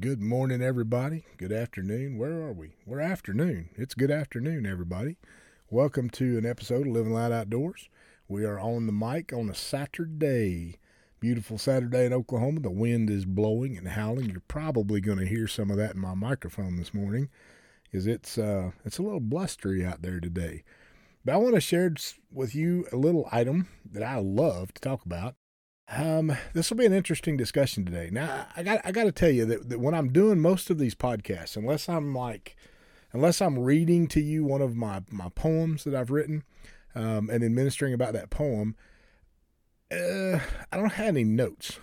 Good morning, everybody. Good afternoon. Where are we? We're afternoon. It's good afternoon, everybody. Welcome to an episode of Living Light Outdoors. We are on the mic on a Saturday. Beautiful Saturday in Oklahoma. The wind is blowing and howling. You're probably going to hear some of that in my microphone this morning, because it's uh, it's a little blustery out there today. But I want to share with you a little item that I love to talk about. Um, this will be an interesting discussion today. Now, I got I got to tell you that, that when I'm doing most of these podcasts, unless I'm like, unless I'm reading to you one of my my poems that I've written, um, and administering about that poem, uh, I don't have any notes.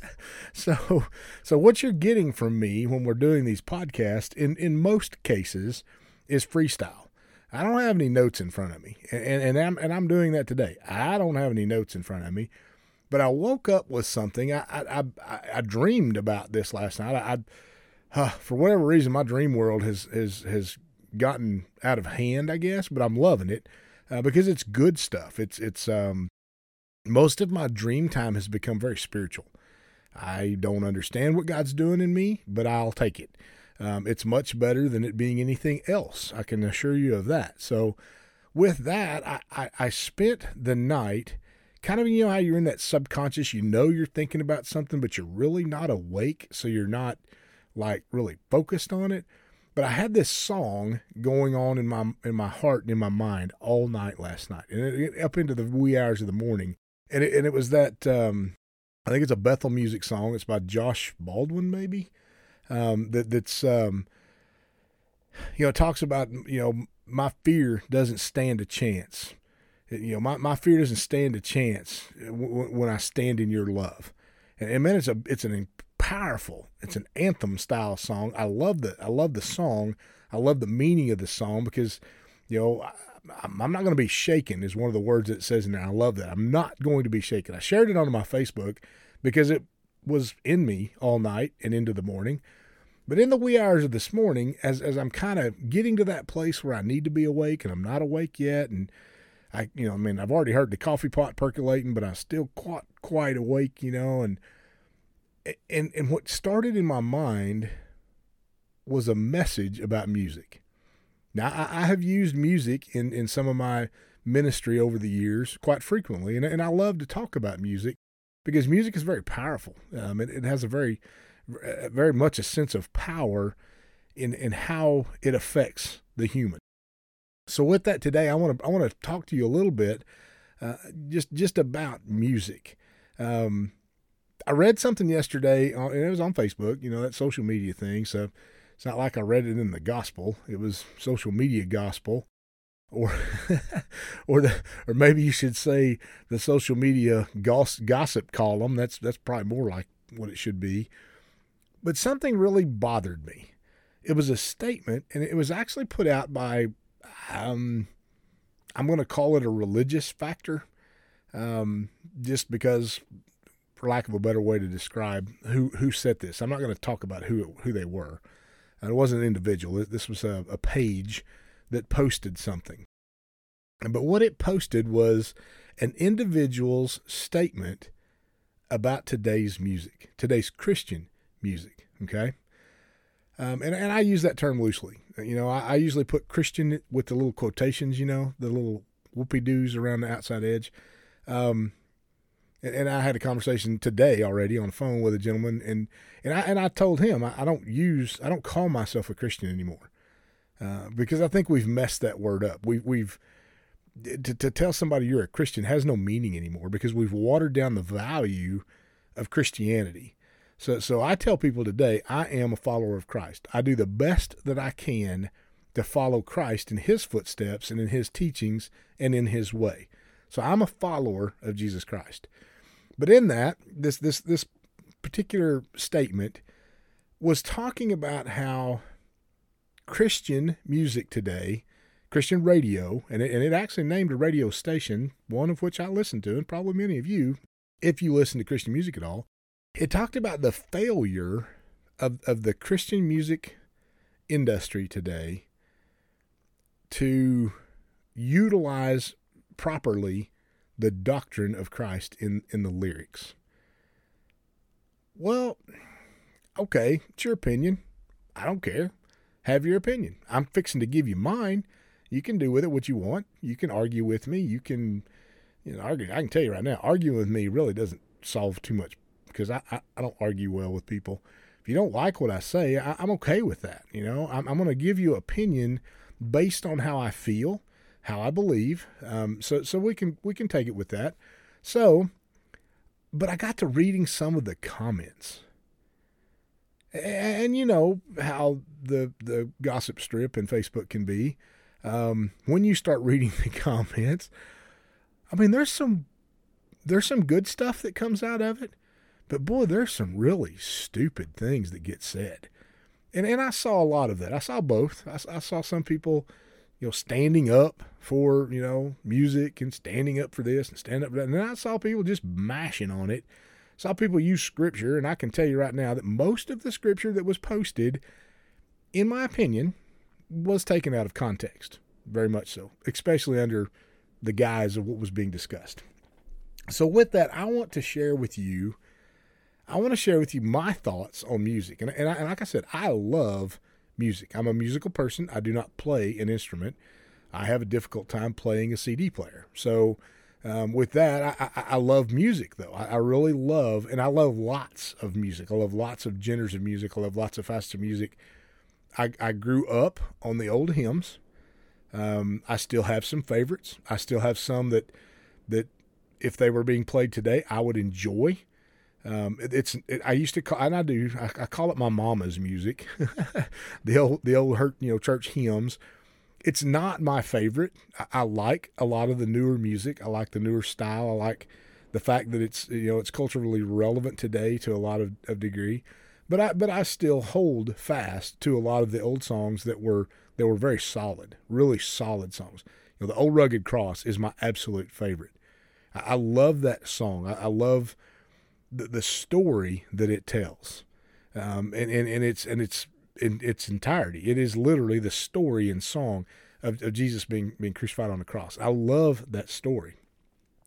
so, so what you're getting from me when we're doing these podcasts, in in most cases, is freestyle. I don't have any notes in front of me, and and I'm and I'm doing that today. I don't have any notes in front of me. But I woke up with something. I I, I, I dreamed about this last night. I, I uh, for whatever reason, my dream world has has has gotten out of hand, I guess. But I'm loving it uh, because it's good stuff. It's it's um, most of my dream time has become very spiritual. I don't understand what God's doing in me, but I'll take it. Um, it's much better than it being anything else. I can assure you of that. So, with that, I, I, I spent the night kind of you know how you're in that subconscious you know you're thinking about something but you're really not awake so you're not like really focused on it? But i had this song going on in my in my heart and in my mind all night last night and it, it, up into the wee hours of the morning and it, and it was that um, i think it's a bethel music song. It's by josh baldwin maybe? Um, that that's um, you know talks about you know my fear doesn't stand a chance you know, my, my fear doesn't stand a chance when I stand in your love. And, and man, it's a it's an powerful, it's an anthem style song. I love the I love the song. I love the meaning of the song because, you know, I, I'm not going to be shaken is one of the words that says in there. I love that. I'm not going to be shaken. I shared it on my Facebook because it was in me all night and into the morning. But in the wee hours of this morning, as as I'm kind of getting to that place where I need to be awake and I'm not awake yet, and I, you know, I mean, I've already heard the coffee pot percolating, but I'm still quite quite awake, you know, and and and what started in my mind was a message about music. Now, I, I have used music in in some of my ministry over the years quite frequently, and and I love to talk about music because music is very powerful. Um, it, it has a very very much a sense of power in in how it affects the human. So with that today, I want to I want to talk to you a little bit, uh, just just about music. Um, I read something yesterday, and it was on Facebook. You know that social media thing. So it's not like I read it in the gospel. It was social media gospel, or or the or maybe you should say the social media goss, gossip column. That's that's probably more like what it should be. But something really bothered me. It was a statement, and it was actually put out by um, I'm going to call it a religious factor, um, just because, for lack of a better way to describe who who set this. I'm not going to talk about who who they were. it wasn't an individual. This was a, a page that posted something. But what it posted was an individual's statement about today's music, today's Christian music. Okay. Um, and, and I use that term loosely. You know, I, I, usually put Christian with the little quotations, you know, the little whoopie doos around the outside edge. Um, and, and, I had a conversation today already on the phone with a gentleman, and and I and I told him I, I don't use I don't call myself a Christian anymore uh, because I think we've messed that word up. We, we've to, to tell somebody you're a Christian has no meaning anymore because we've watered down the value of Christianity. So, so I tell people today, I am a follower of Christ. I do the best that I can to follow Christ in his footsteps and in his teachings and in his way. So I'm a follower of Jesus Christ. But in that, this this this particular statement was talking about how Christian music today, Christian radio, and it, and it actually named a radio station, one of which I listen to, and probably many of you, if you listen to Christian music at all, it talked about the failure of, of the Christian music industry today to utilize properly the doctrine of Christ in, in the lyrics. Well, Okay, it's your opinion. I don't care. Have your opinion. I'm fixing to give you mine. You can do with it what you want. You can argue with me. You can, you know, argue. I can tell you right now, arguing with me really doesn't solve too much because I, I, I don't argue well with people. If you don't like what I say, I, am okay with that. You know, I'm, I'm going to give you opinion based on how I feel, how I believe. Um, so so we can we can take it with that. So, but I got to reading some of the comments and you know how the the gossip strip and Facebook can be. Um, when you start reading the comments, I mean, there's some there's some good stuff that comes out of it, but boy, there's some really stupid things that get said, and and I saw a lot of that. I saw both. I, I saw some people, you know, standing up for you know music and standing up for this and standing up for that, and then I saw people just mashing on it saw people use scripture, and I can tell you right now that most of the scripture that was posted, in my opinion, was taken out of context. Very much so, especially under the guise of what was being discussed. So, with that, I want to share with you. I want to share with you my thoughts on music, and and, I, and like I said, I love music. I'm a musical person. I do not play an instrument. I have a difficult time playing a CD player. So, um, with that, I, I, I, love music though. I, I, really love, and I love lots of music. I love lots of genres of music. I love lots of faster music. I, I grew up on the old hymns. Um, I still have some favorites. I still have some that that if they were being played today, I would enjoy. Um, it, it's it, I used to call and I do I, I call it my mama's music, the old the old you know church hymns it's not my favorite. I, I, like a lot of the newer music. I like the newer style. I like the fact that it's you know it's culturally relevant today to a lot of, of degree. But I but I still hold fast to a lot of the old songs that were that were very solid, really solid songs. You know, the old rugged cross is my absolute favorite. I, I love that song. I, I love the, the story that it tells. Um, and, and, and it's and it's in its entirety. It is literally the story and song of, of Jesus being being crucified on the cross. I love that story,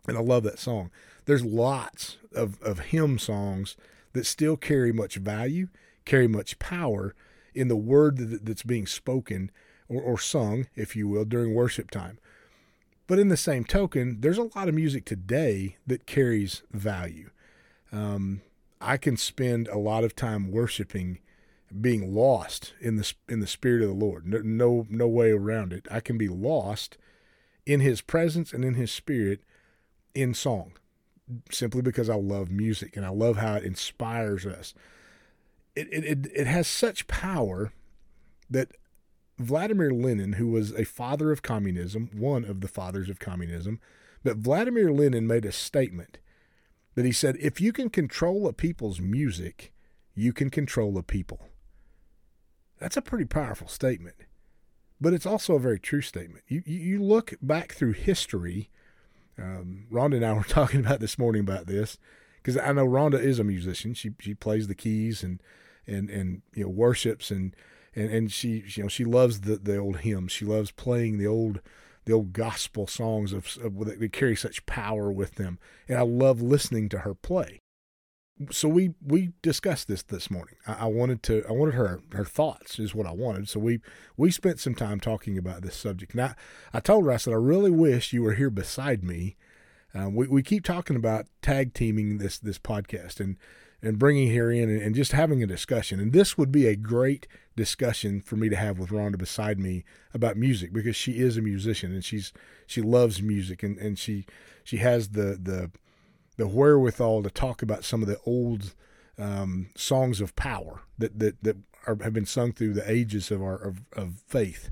and I love that song. There's lots of of hymn songs that still carry much value, carry much power in the word that, that's being spoken or, or sung, if you will, during worship time. But in the same token, there's a lot of music today that carries value. Um, I can spend a lot of time worshiping being lost in the in the spirit of the Lord. No, no no way around it. I can be lost in His presence and in His spirit in song, simply because I love music and I love how it inspires us. It it it, has such power that Vladimir Lenin, who was a father of communism, one of the fathers of communism, but Vladimir Lenin made a statement that he said, if you can control a people's music, you can control a people. That's a pretty powerful statement, but it's also a very true statement. You, you, look back through history. Um, Rhonda and I were talking about this morning about this because I know Rhonda is a musician. She she plays the keys and and and you know worships and and and she you know she loves the the old hymns. She loves playing the old the old gospel songs of, of that carry such power with them. And I love listening to her play so we we discussed this this morning. I, I, wanted to I wanted her her thoughts is what I wanted. So we we spent some time talking about this subject. Now I I told her I said I really wish you were here beside me. Uh, we we keep talking about tag teaming this this podcast and and bringing her in and, and, just having a discussion. And this would be a great discussion for me to have with Rhonda beside me about music because she is a musician and she's she loves music and, and she she has the the the wherewithal to talk about some of the old um, songs of power that that that are, have been sung through the ages of our of, of faith.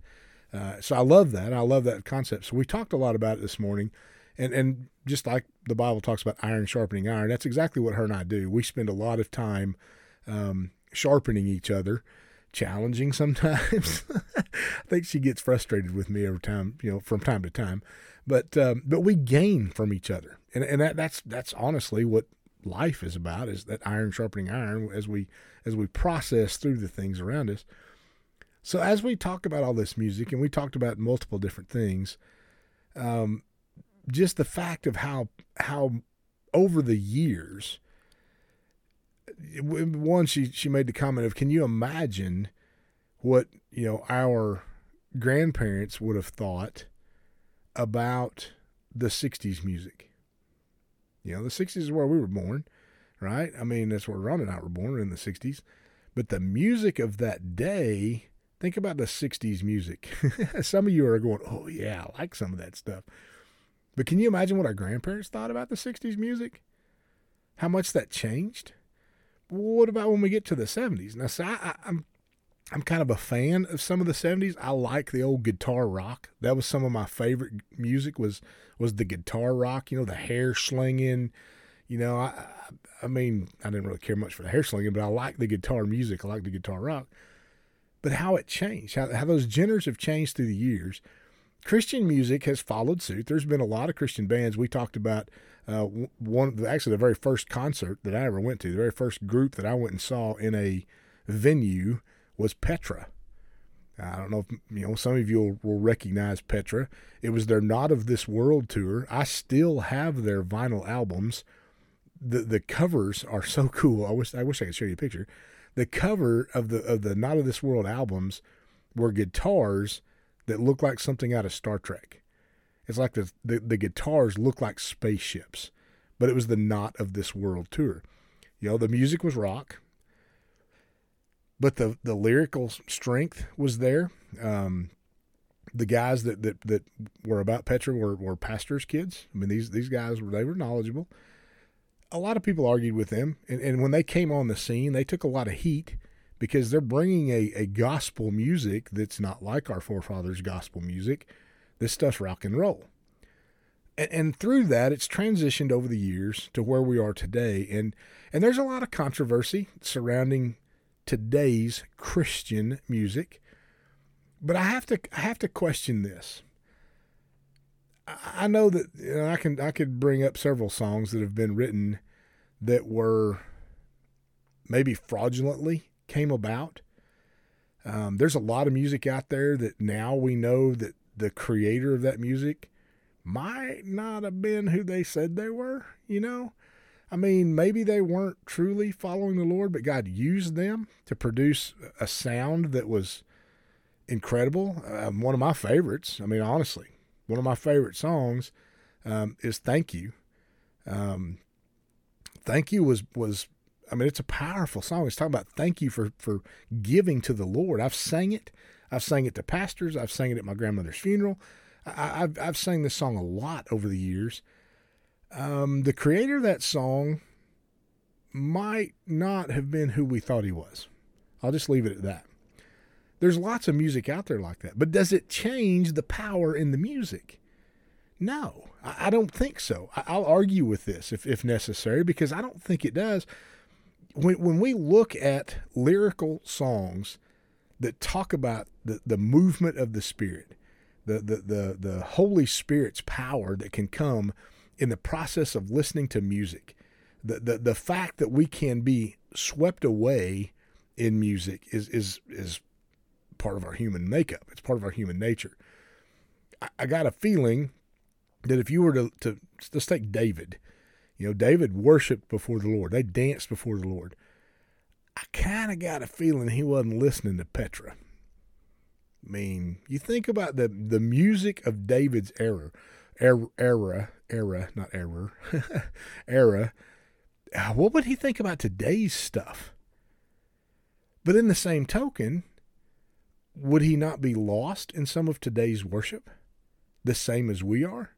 Uh, so I love that. I love that concept. So we talked a lot about it this morning, and and just like the Bible talks about iron sharpening iron, that's exactly what her and I do. We spend a lot of time um, sharpening each other, challenging sometimes. I think she gets frustrated with me every time, you know, from time to time, but um, but we gain from each other and and that, that's that's honestly what life is about is that iron sharpening iron as we as we process through the things around us. So as we talk about all this music and we talked about multiple different things, um, just the fact of how how over the years one she she made the comment of, "Can you imagine what you know our grandparents would have thought about the '60s music? You know, the '60s is where we were born, right? I mean, that's where Ron and I were born in the '60s, but the music of that day." Think about the 60s music. some of you are going, oh, yeah, I like some of that stuff. But can you imagine what our grandparents thought about the 60s music? How much that changed? What about when we get to the 70s? Now, see, I, I'm I'm kind of a fan of some of the 70s. I like the old guitar rock. That was some of my favorite music was was the guitar rock, you know, the hair slinging, you know, I I mean, I didn't really care much for the hair slinging, but I like the guitar music. I like the guitar rock but how it changed, how, how those genres have changed through the years. Christian music has followed suit. There's been a lot of Christian bands. We talked about uh, one, actually, the very first concert that I ever went to, the very first group that I went and saw in a venue was Petra. I don't know if you know some of you will, will recognize Petra. It was their Not of This World tour. I still have their vinyl albums. The the covers are so cool. I wish I wish I could show you a picture the cover of the of the Not of This World albums were guitars that look like something out of Star Trek. It's like the, the, the guitars look like spaceships, but it was the Not of This World tour. You know, the music was rock, but the the lyrical strength was there. Um, the guys that, that that were about Petra were, were pastors' kids. I mean, these these guys were they were knowledgeable a lot of people argued with them, and, and when they came on the scene, they took a lot of heat because they're bringing a, a gospel music that's not like our forefathers' gospel music. This stuff's rock and roll. And, and through that, it's transitioned over the years to where we are today. And, and there's a lot of controversy surrounding today's Christian music. But I have to I have to question this. I know that you know, I can I could bring up several songs that have been written that were maybe fraudulently came about. Um, there's a lot of music out there that now we know that the creator of that music might not have been who they said they were. You know, I mean, maybe they weren't truly following the Lord, but God used them to produce a sound that was incredible. Um, one of my favorites. I mean, honestly, one of my favorite songs um, is "Thank You." Um, "Thank You" was was I mean, it's a powerful song. It's talking about thank you for for giving to the Lord. I've sang it. I've sang it to pastors. I've sang it at my grandmother's funeral. I, have I've sang this song a lot over the years. Um, the creator of that song might not have been who we thought he was. I'll just leave it at that. There's lots of music out there like that. But does it change the power in the music? No, I don't think so. I'll argue with this if, if necessary because I don't think it does. When, when we look at lyrical songs that talk about the, the movement of the Spirit, the, the, the, the Holy Spirit's power that can come in the process of listening to music, the, the, the fact that we can be swept away in music is, is, is part of our human makeup. It's part of our human nature. I, I got a feeling that if you were to, to let's take David, you know, David worshiped before the Lord. They danced before the Lord. I kind of got a feeling he wasn't listening to Petra. I mean, you think about the the music of David's era, era, era, era not error, era. Ah, what would he think about today's stuff? But in the same token, would he not be lost in some of today's worship, the same as we are?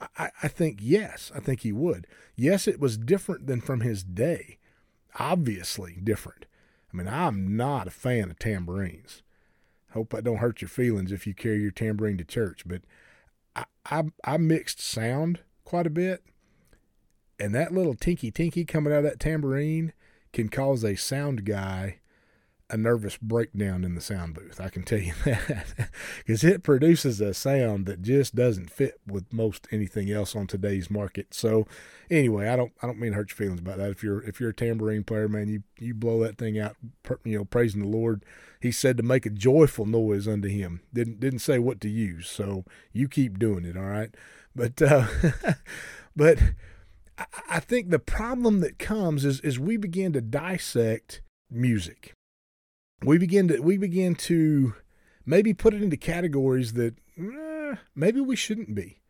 I, I think yes, I think he would. Yes, it was different than from his day, obviously different. I mean, I'm not a fan of tambourines. Hope I don't hurt your feelings if you carry your tambourine to church, but I, I, I mixed sound quite a bit, and that little tinky tinky coming out of that tambourine can cause a sound guy a nervous breakdown in the sound booth. I can tell you that because it produces a sound that just doesn't fit with most anything else on today's market. So, anyway, I don't I don't mean to hurt your feelings about that. If you're if you're a tambourine player, man, you you blow that thing out, you know, praising the Lord. He said to make a joyful noise unto Him. Didn't didn't say what to use. So you keep doing it, all right. But uh, but I, I think the problem that comes is is we begin to dissect music. We begin to we begin to maybe put it into categories that eh, maybe we shouldn't be.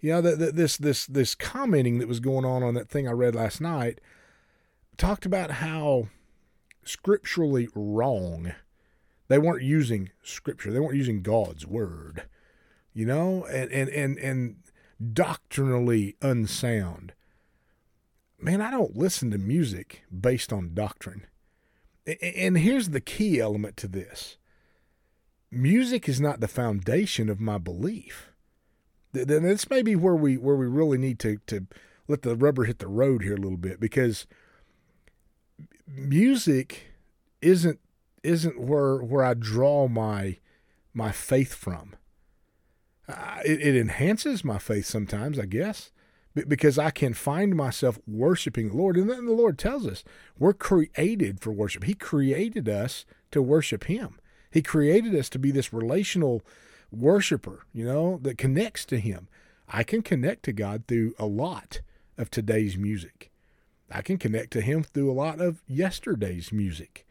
You know, the, the, this this this commenting that was going on on that thing I read last night talked about how scripturally wrong they weren't using scripture. They weren't using God's word. You know, and and and and doctrinally unsound. Man, I don't listen to music based on doctrine. And here's the key element to this music is not the foundation of my belief. This may be where we where we really need to to let the rubber hit the road here a little bit because music isn't isn't where where I draw my my faith from. Uh, it, it enhances my faith sometimes, I guess, because I can find myself worshiping the Lord. And then the Lord tells us we're created for worship. He created us to worship Him. He created us to be this relational worshiper, you know, that connects to Him. I can connect to God through a lot of today's music. I can connect to Him through a lot of yesterday's music.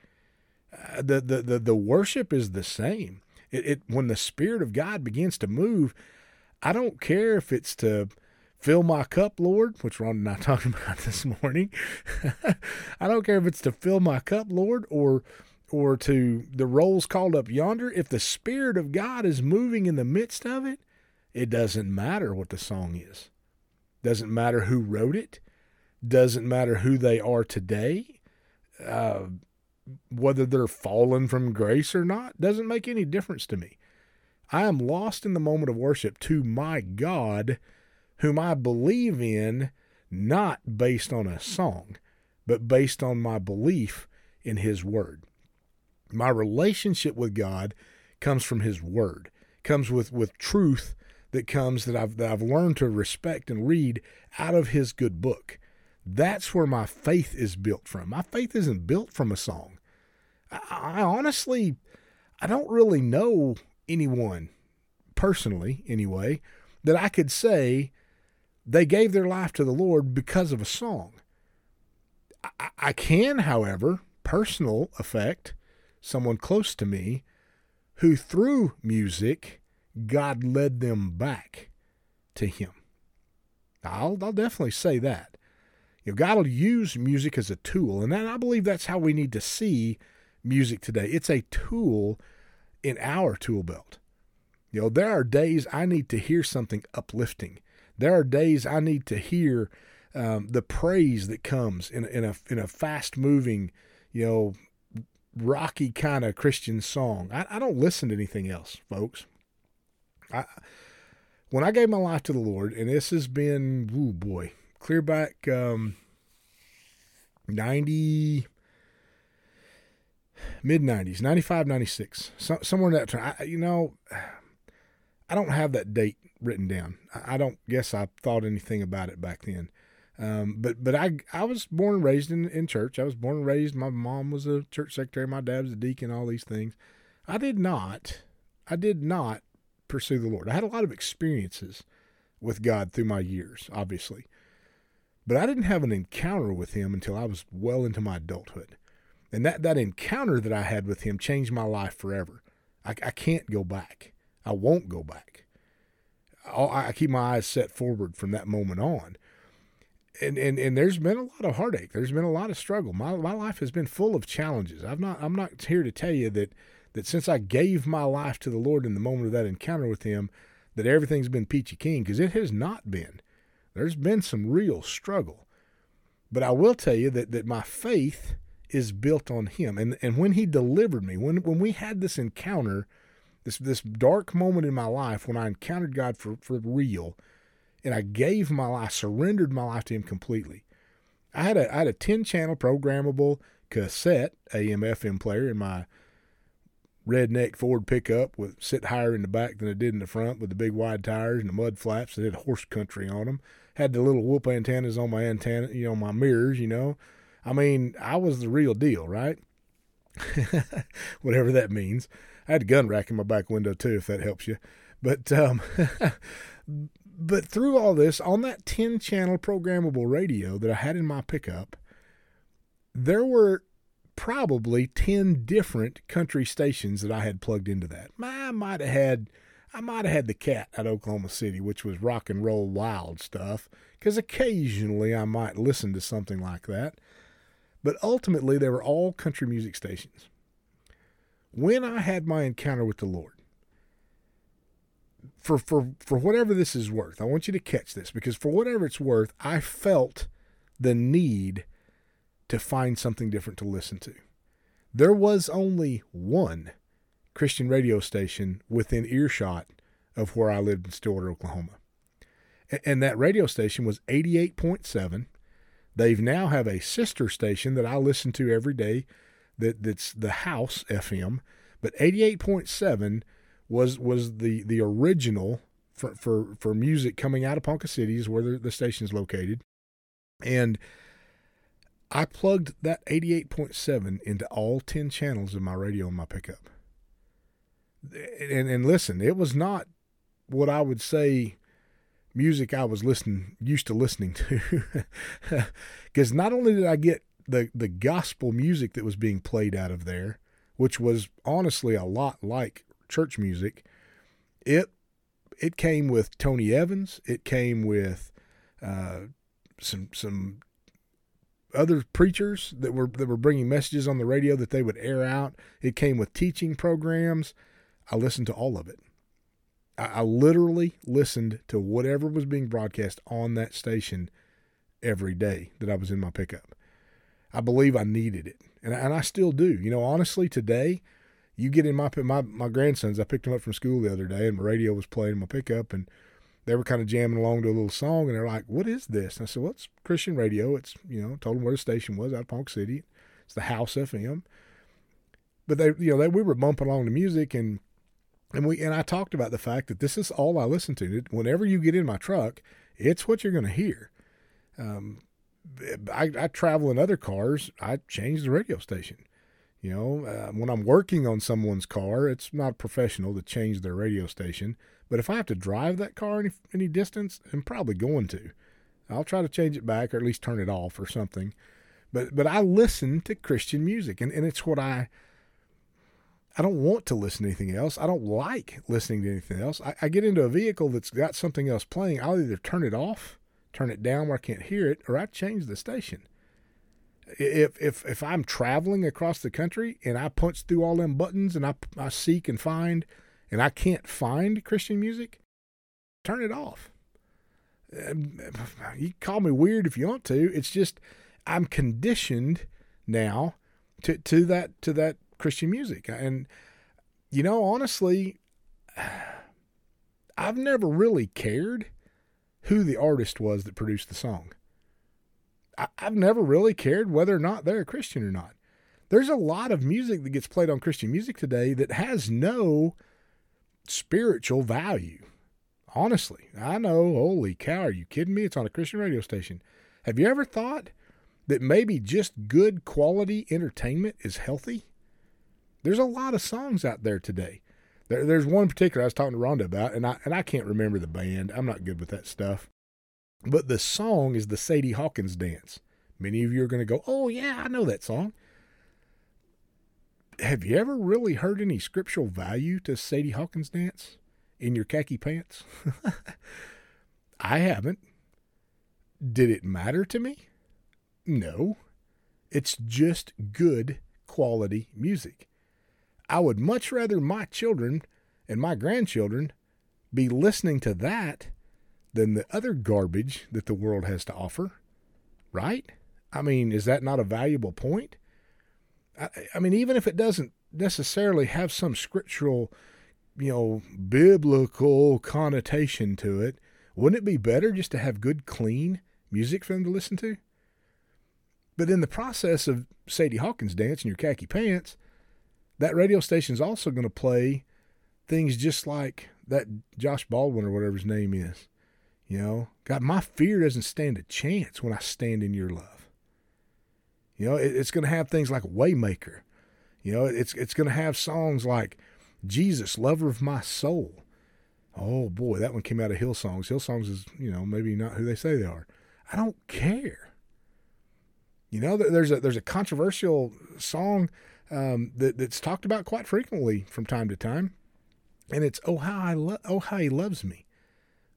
Uh, the, the, the, the worship is the same. It, it when the Spirit of God begins to move, I don't care if it's to fill my cup, Lord, which Ron and I talked about this morning. I don't care if it's to fill my cup, Lord, or or to the rolls called up yonder. If the Spirit of God is moving in the midst of it, it doesn't matter what the song is. Doesn't matter who wrote it. Doesn't matter who they are today. Uh, whether they're fallen from grace or not doesn't make any difference to me. I am lost in the moment of worship to my God, whom I believe in, not based on a song, but based on my belief in His Word. My relationship with God comes from His Word, comes with, with truth that comes that I've, that I've learned to respect and read out of His good book. That's where my faith is built from. My faith isn't built from a song. I, I honestly, I don't really know anyone personally, anyway, that I could say they gave their life to the Lord because of a song. I, I can, however, personal effect, someone close to me who through music, God led them back to Him. I'll, I'll definitely say that. You know, God will use music as a tool, and I believe that's how we need to see music today. It's a tool in our tool belt. You know, there are days I need to hear something uplifting. There are days I need to hear um, the praise that comes in, in a in a fast moving, you know, rocky kind of Christian song. I, I don't listen to anything else, folks. I when I gave my life to the Lord, and this has been, oh boy, clear back um, 90, mid 90s, 95, 96, so, somewhere in that time. I, you know, I don't have that date written down. I, don't guess I thought anything about it back then. Um, but but I I was born and raised in, in church. I was born and raised. My mom was a church secretary. My dad was a deacon. All these things. I did not. I did not pursue the Lord. I had a lot of experiences with God through my years, obviously. But I didn't have an encounter with him until I was well into my adulthood. And that, that encounter that I had with him changed my life forever. I, I can't go back. I won't go back. I, keep my eyes set forward from that moment on. And, and and there's been a lot of heartache. There's been a lot of struggle. My my life has been full of challenges. I'm not I'm not here to tell you that that since I gave my life to the Lord in the moment of that encounter with Him, that everything's been peachy keen because it has not been. There's been some real struggle. But I will tell you that, that my faith is built on him. And and when he delivered me, when when we had this encounter, this this dark moment in my life when I encountered God for, for real, and I gave my life, surrendered my life to him completely. I had a I had a 10 channel programmable cassette AM FM player in my redneck Ford pickup with sit higher in the back than it did in the front with the big wide tires and the mud flaps that had horse country on them had the little whoop antennas on my antenna, you know, my mirrors, you know. I mean, I was the real deal, right? Whatever that means. I had a gun rack in my back window too, if that helps you. But um, but through all this, on that 10 channel programmable radio that I had in my pickup, there were probably 10 different country stations that I had plugged into that. I might have had I might have had the KATT at Oklahoma City, which was rock and roll wild stuff, because occasionally I might listen to something like that. But ultimately, they were all country music stations. When I had my encounter with the Lord, for, for, for whatever this is worth, I want you to catch this because for whatever it's worth, I felt the need to find something different to listen to. There was only one Christian radio station within earshot of where I lived in Stillwater, Oklahoma. And that radio station was 88.7. They've now have a sister station that I listen to every day that, that's the House FM, but 88.7 was was the the original for for, for music coming out of Ponca City is where the, the station is located. And I plugged that 88.7 into all 10 channels of my radio in my pickup and and listen, it was not what I would say music I was listening used to listening to because not only did I get the the gospel music that was being played out of there which was honestly a lot like church music it it came with Tony Evans it came with uh, some some other preachers that were that were bringing messages on the radio that they would air out it came with teaching programs I listened to all of it. I, I literally listened to whatever was being broadcast on that station every day that I was in my pickup. I believe I needed it, and and I still do. You know, honestly, today, you get in my my my grandsons. I picked them up from school the other day, and my radio was playing my pickup, and they were kind of jamming along to a little song, and they're like, "What is this?" And I said, "Well, it's Christian radio. It's you know." Told them where the station was out of Ponca City. It's the House FM. But they, you know, they we were bumping along the music, and and we and I talked about the fact that this is all I listen to. Whenever you get in my truck, it's what you're going to hear. Um, I, I, travel in other cars. I change the radio station. You know, uh, when I'm working on someone's car, it's not professional to change their radio station. But if I have to drive that car any, any distance, I'm probably going to. I'll try to change it back or at least turn it off or something. But but I listen to Christian music, and, and it's what I I don't want to listen to anything else. I don't like listening to anything else. I, I, get into a vehicle that's got something else playing. I'll either turn it off, turn it down where I can't hear it, or I change the station. If if if I'm traveling across the country and I punch through all them buttons and I I seek and find and I can't find Christian music, turn it off. Um, you call me weird if you want to. It's just I'm conditioned now to to that to that Christian music. And, you know, honestly, I've never really cared who the artist was that produced the song. I, have never really cared whether or not they're a Christian or not. There's a lot of music that gets played on Christian music today that has no spiritual value. Honestly, I know, holy cow, are you kidding me? It's on a Christian radio station. Have you ever thought that maybe just good quality entertainment is healthy? There's a lot of songs out there today. There, there's one particular I was talking to Rhonda about, and I and I can't remember the band. I'm not good with that stuff. But the song is the Sadie Hawkins dance. Many of you are going to go, "Oh yeah, I know that song." Have you ever really heard any scriptural value to Sadie Hawkins dance in your khaki pants? I haven't. Did it matter to me? No. It's just good quality music. I would much rather my children and my grandchildren be listening to that than the other garbage that the world has to offer. Right? I mean, is that not a valuable point? I, I mean, even if it doesn't necessarily have some scriptural, you know, biblical connotation to it, wouldn't it be better just to have good, clean music for them to listen to? But in the process of Sadie Hawkins dance in your khaki pants, that radio station is also going to play things just like that Josh Baldwin or whatever his name is. You know, God, my fear doesn't stand a chance when I stand in your love. You know, it, it's going to have things like Waymaker. You know, it's it's going to have songs like Jesus, lover of my soul. Oh boy, that one came out of Hillsongs. Hillsongs is, you know, maybe not who they say they are. I don't care. You know, there's a there's a controversial song um, that, that's talked about quite frequently from time to time, and it's "Oh how I lo- oh how he loves me,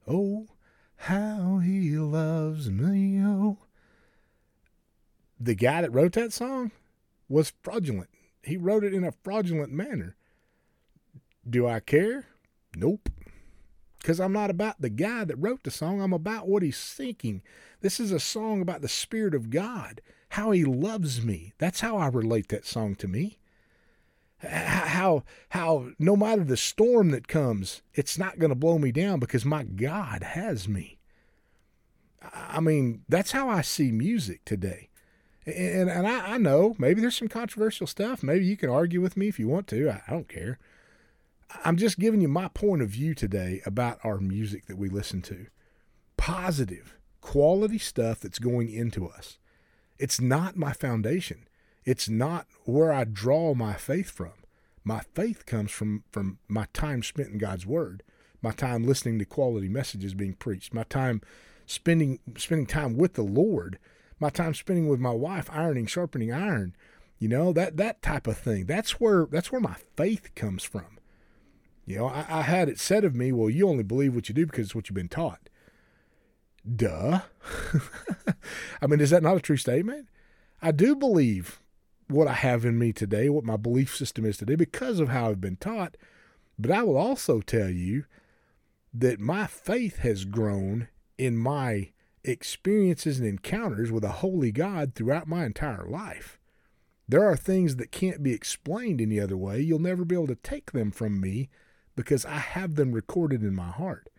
oh how he loves me, oh." The guy that wrote that song was fraudulent. He wrote it in a fraudulent manner. Do I care? Nope. Because I'm not about the guy that wrote the song. I'm about what he's seeking. This is a song about the Spirit of God, how he loves me. That's how I relate that song to me. How, how, no matter the storm that comes, it's not going to blow me down because my God has me. I mean, that's how I see music today. And, and I, I know maybe there's some controversial stuff. Maybe you can argue with me if you want to. I, I don't care. I'm just giving you my point of view today about our music that we listen to. Positive, quality stuff that's going into us. It's not my foundation. It's not where I draw my faith from. My faith comes from, from my time spent in God's Word, my time listening to quality messages being preached, my time spending spending time with the Lord, my time spending with my wife, ironing, sharpening iron, you know, that that type of thing. That's where that's where my faith comes from. You know, I, I had it said of me, well, you only believe what you do because it's what you've been taught. Duh. I mean, is that not a true statement? I do believe what I have in me today, what my belief system is today, because of how I've been taught. But I will also tell you that my faith has grown in my experiences and encounters with a holy God throughout my entire life. There are things that can't be explained any other way. You'll never be able to take them from me because I have them recorded in my heart.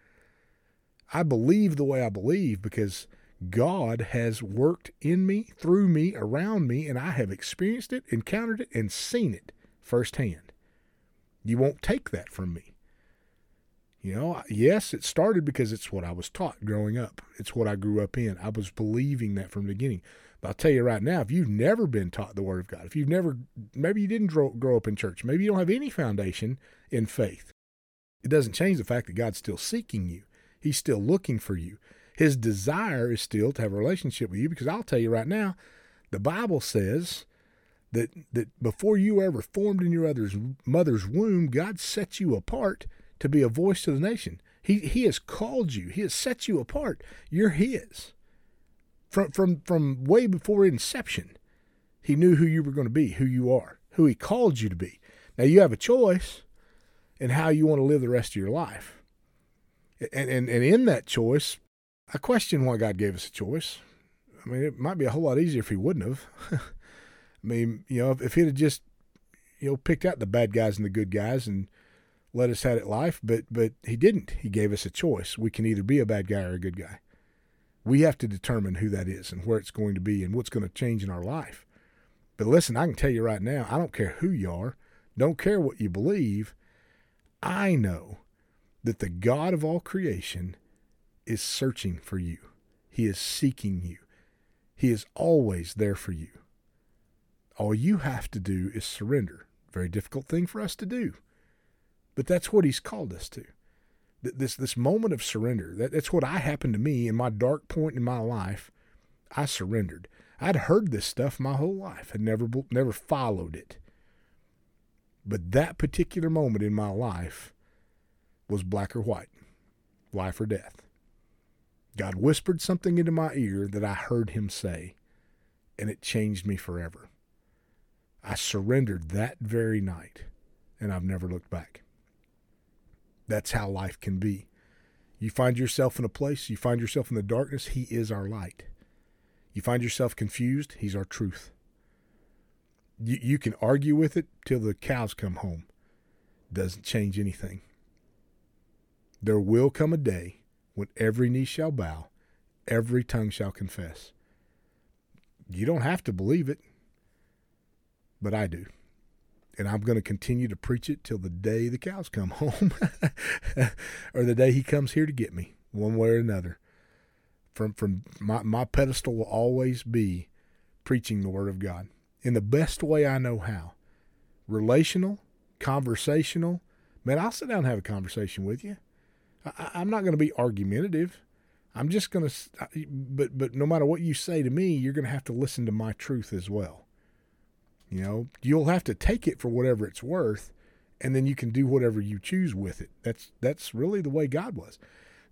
I believe the way I believe because God has worked in me, through me, around me, and I have experienced it, encountered it, and seen it firsthand. You won't take that from me. You know, yes, it started because it's what I was taught growing up. It's what I grew up in. I was believing that from the beginning. But I'll tell you right now, if you've never been taught the Word of God, if you've never, maybe you didn't grow, grow up in church, maybe you don't have any foundation in faith, it doesn't change the fact that God's still seeking you. He's still looking for you. His desire is still to have a relationship with you because I'll tell you right now, the Bible says that that before you were ever formed in your other's mother's womb, God set you apart to be a voice to the nation. He he has called you. He has set you apart. You're his. From from from way before inception. He knew who you were going to be, who you are, who he called you to be. Now you have a choice in how you want to live the rest of your life. And, and, and in that choice, I question why God gave us a choice. I mean, it might be a whole lot easier if He wouldn't have. I mean, you know, if, if He'd have just, you know, picked out the bad guys and the good guys and let us have it life, but but He didn't. He gave us a choice. We can either be a bad guy or a good guy. We have to determine who that is and where it's going to be and what's going to change in our life. But listen, I can tell you right now, I don't care who you are, don't care what you believe. I know that the God of all creation is searching for you. He is seeking you. He is always there for you. All you have to do is surrender. Very difficult thing for us to do. But that's what he's called us to. This this moment of surrender. That, that's what I happened to me in my dark point in my life. I surrendered. I'd heard this stuff my whole life. Had never never followed it. But that particular moment in my life was black or white, life or death. God whispered something into my ear that I heard him say, and it changed me forever. I surrendered that very night, and I've never looked back. That's how life can be. You find yourself in a place, you find yourself in the darkness, He is our light. You find yourself confused, He's our truth. You, you can argue with it till the cows come home. Doesn't change anything. There will come a day when every knee shall bow, every tongue shall confess. You don't have to believe it, but I do. And I'm going to continue to preach it till the day the cows come home or the day he comes here to get me, one way or another. From, from my, my pedestal will always be preaching the Word of God in the best way I know how. Relational, conversational. Man, I'll sit down and have a conversation with you. I, I'm not going to be argumentative. I'm just going to, but but no matter what you say to me, you're going to have to listen to my truth as well. You know, you'll have to take it for whatever it's worth, and then you can do whatever you choose with it. That's that's really the way God was.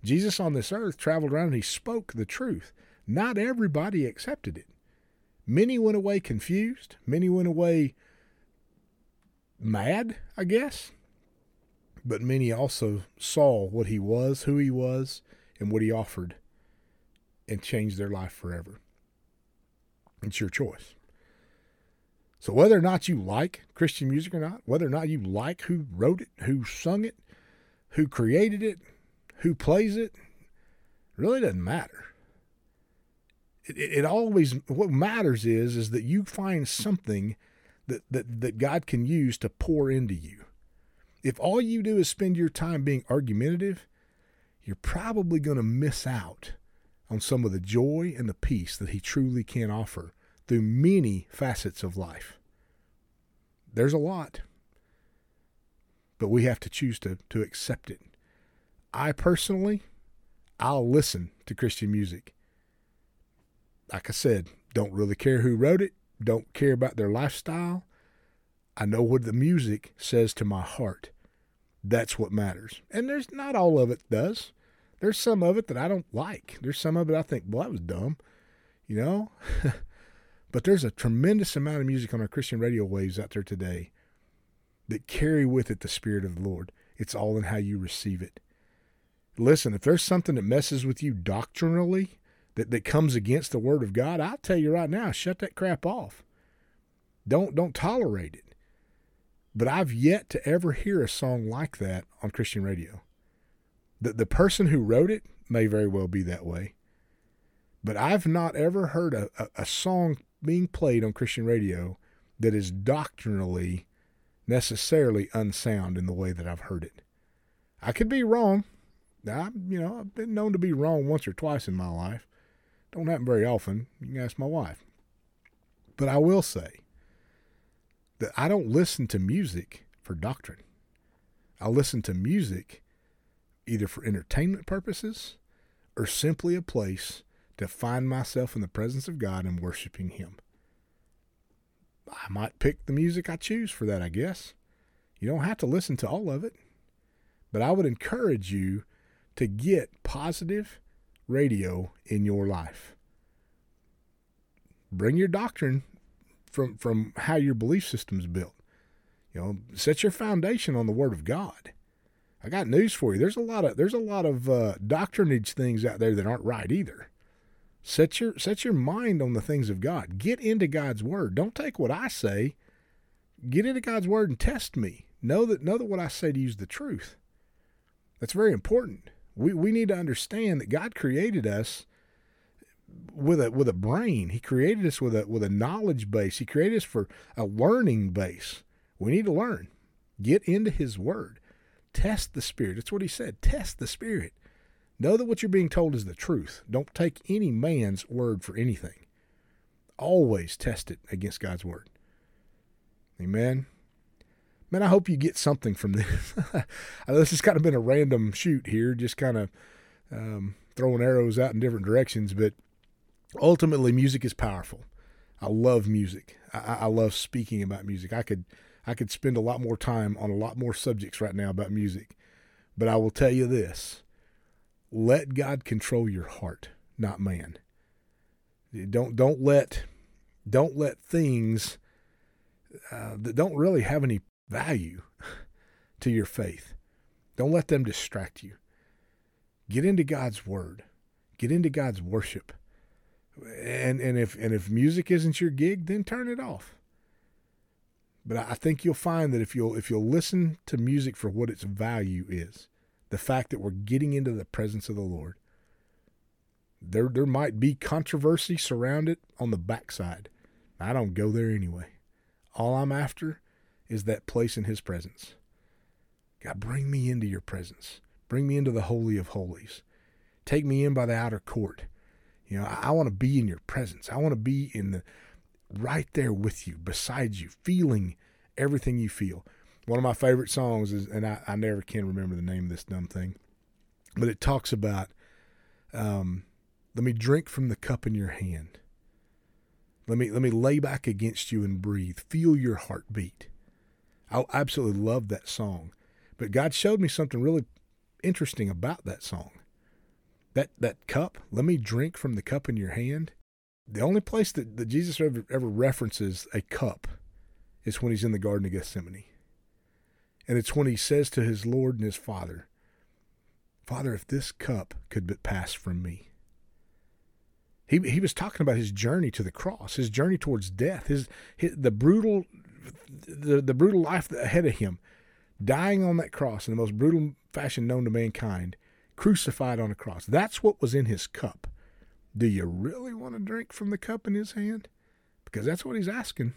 Jesus on this earth traveled around and he spoke the truth. Not everybody accepted it. Many went away confused. Many went away mad, I guess. But many also saw what he was, who he was, and what he offered, and changed their life forever. It's your choice. So whether or not you like Christian music or not, whether or not you like who wrote it, who sung it, who created it, who plays it, really doesn't matter. It, it, it, always what matters is is that you find something that, that that God can use to pour into you. If all you do is spend your time being argumentative, you're probably going to miss out on some of the joy and the peace that He truly can offer through many facets of life. There's a lot, but we have to choose to, to accept it. I personally, I'll listen to Christian music. Like I said, don't really care who wrote it, don't care about their lifestyle. I know what the music says to my heart. That's what matters. And there's not all of it does. There's some of it that I don't like. There's some of it I think, well, that was dumb. You know? But there's a tremendous amount of music on our Christian radio waves out there today that carry with it the Spirit of the Lord. It's all in how you receive it. Listen, if there's something that messes with you doctrinally, that, that comes against the Word of God, I'll tell you right now, shut that crap off. Don't don't tolerate it. But I've yet to ever hear a song like that on Christian radio. The the person who wrote it may very well be that way. But I've not ever heard a, a, a song being played on Christian radio that is doctrinally necessarily unsound in the way that I've heard it. I could be wrong. I, you know, I've been known to be wrong once or twice in my life. Don't happen very often. You can ask my wife. But I will say that I don't listen to music for doctrine. I listen to music either for entertainment purposes or simply a place to find myself in the presence of God and worshiping Him. I might pick the music I choose for that, I guess. You don't have to listen to all of it, but I would encourage you to get positive radio in your life. Bring your doctrine from from how your belief system is built. You know, set your foundation on the Word of God. I got news for you. There's a lot of there's a lot of uh, doctrinage things out there that aren't right either. Set your set your mind on the things of God. Get into God's word. Don't take what I say. Get into God's word and test me. Know that know that what I say to you is the truth. That's very important. We we need to understand that God created us with a with a brain. He created us with a with a knowledge base. He created us for a learning base. We need to learn. Get into his word. Test the spirit. That's what he said. Test the spirit. Know that what you're being told is the truth. Don't take any man's word for anything. Always test it against God's word. Amen. Man, I hope you get something from this. this has kind of been a random shoot here, just kind of um, throwing arrows out in different directions. But ultimately, music is powerful. I love music. I, I love speaking about music. I could I could spend a lot more time on a lot more subjects right now about music. But I will tell you this let God control your heart, not man. Don't don't let don't let things uh, that don't really have any value to your faith. Don't let them distract you. Get into God's word. Get into God's worship. And and if and if music isn't your gig, then turn it off. But I think you'll find that if you'll if you'll listen to music for what its value is, the fact that we're getting into the presence of the Lord. There, there might be controversy surrounded on the backside. I don't go there anyway. All I'm after is that place in His presence. God, bring me into your presence. Bring me into the Holy of Holies. Take me in by the outer court. You know, I, I want to be in your presence. I want to be in the right there with you, beside you, feeling everything you feel. One of my favorite songs is, and I, I never can remember the name of this dumb thing. but it talks about um, let me drink from the cup in your hand. Let me let me lay back against you and breathe. Feel your heartbeat. I absolutely love that song. But God showed me something really interesting about that song. That that cup, let me drink from the cup in your hand. The only place that, that Jesus ever, ever references a cup is when he's in the Garden of Gethsemane. And it's when he says to his Lord and his Father, Father, if this cup could but pass from me. He, he was talking about his journey to the cross, his journey towards death, his, his the brutal the, the brutal life ahead of him, dying on that cross in the most brutal fashion known to mankind, crucified on a cross. That's what was in his cup. Do you really want to drink from the cup in his hand? Because that's what he's asking.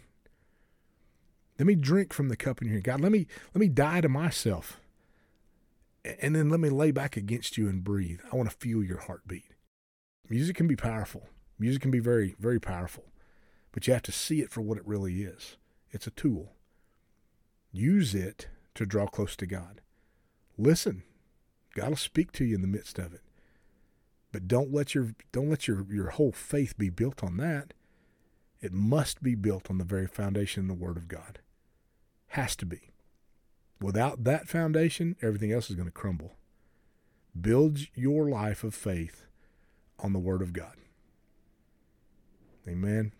Let me drink from the cup in your hand. God, let me let me die to myself. And then let me lay back against you and breathe. I want to feel your heartbeat. Music can be powerful. Music can be very, very powerful. But you have to see it for what it really is. It's a tool. Use it to draw close to God. Listen. God will speak to you in the midst of it. But don't let your don't let your, your whole faith be built on that. It must be built on the very foundation of the Word of God. Has to be. Without that foundation, everything else is going to crumble. Build your life of faith on the Word of God. Amen.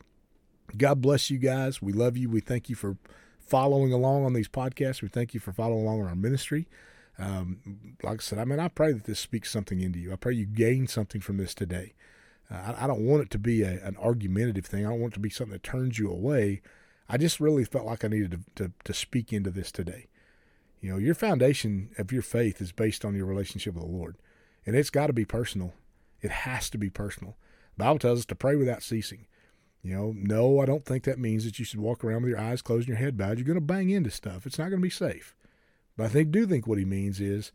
God bless you guys. We love you. We thank you for following along on these podcasts. We thank you for following along on our ministry. Um, like I said, I mean, I pray that this speaks something into you. I pray you gain something from this today. Uh, I, I, don't want it to be a, an argumentative thing. I don't want it to be something that turns you away. I just really felt like I needed to, to, to speak into this today. You know, your foundation of your faith is based on your relationship with the Lord, and it's got to be personal. It has to be personal. The Bible tells us to pray without ceasing. You know, no, I don't think that means that you should walk around with your eyes closed and your head bowed. You're going to bang into stuff. It's not going to be safe. But I think do think what he means is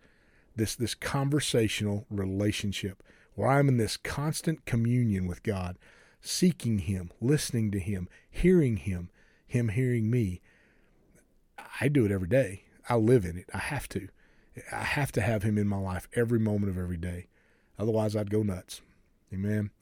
this this conversational relationship where I'm in this constant communion with God, seeking him, listening to him, hearing him, him hearing me. I do it every day. I live in it. I have to. I have to have him in my life every moment of every day. Otherwise, I'd go nuts. Amen.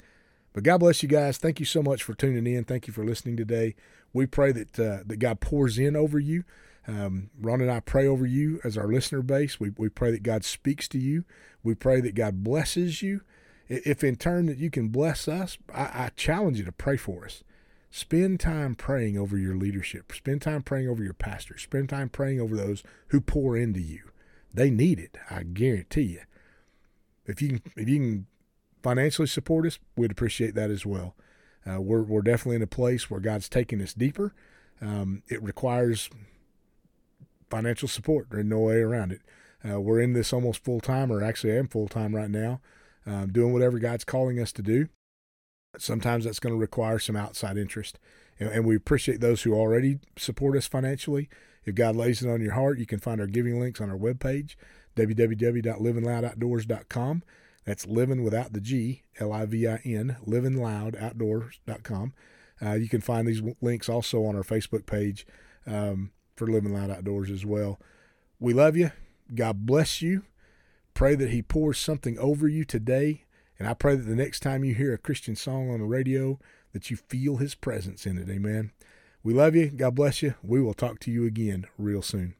But God bless you guys. Thank you so much for tuning in. Thank you for listening today. We pray that uh, that God pours in over you. Um, Ron and I pray over you as our listener base. We, we pray that God speaks to you. We pray that God blesses you. If in turn that you can bless us, I, I challenge you to pray for us. Spend time praying over your leadership. Spend time praying over your pastors. Spend time praying over those who pour into you. They need it. I guarantee you. If you can, if you can financially support us, we'd appreciate that as well. Uh, we're, we're definitely in a place where God's taking us deeper. Um, it requires financial support. There's no way around it. Uh, we're in this almost full time, or actually, I am full time right now, um, doing whatever God's calling us to do. Sometimes that's going to require some outside interest. And, and, we appreciate those who already support us financially. If God lays it on your heart, you can find our giving links on our webpage, www.livinloudoutdoors.com. That's living without the G, L I V I N, livinloudoutdoors.com. Uh, you can find these links also on our Facebook page um, for Living Loud Outdoors as well. We love you. God bless you. Pray that He pours something over you today. And I pray that the next time you hear a Christian song on the radio, that you feel His presence in it. Amen. We love you. God bless you. We will talk to you again real soon.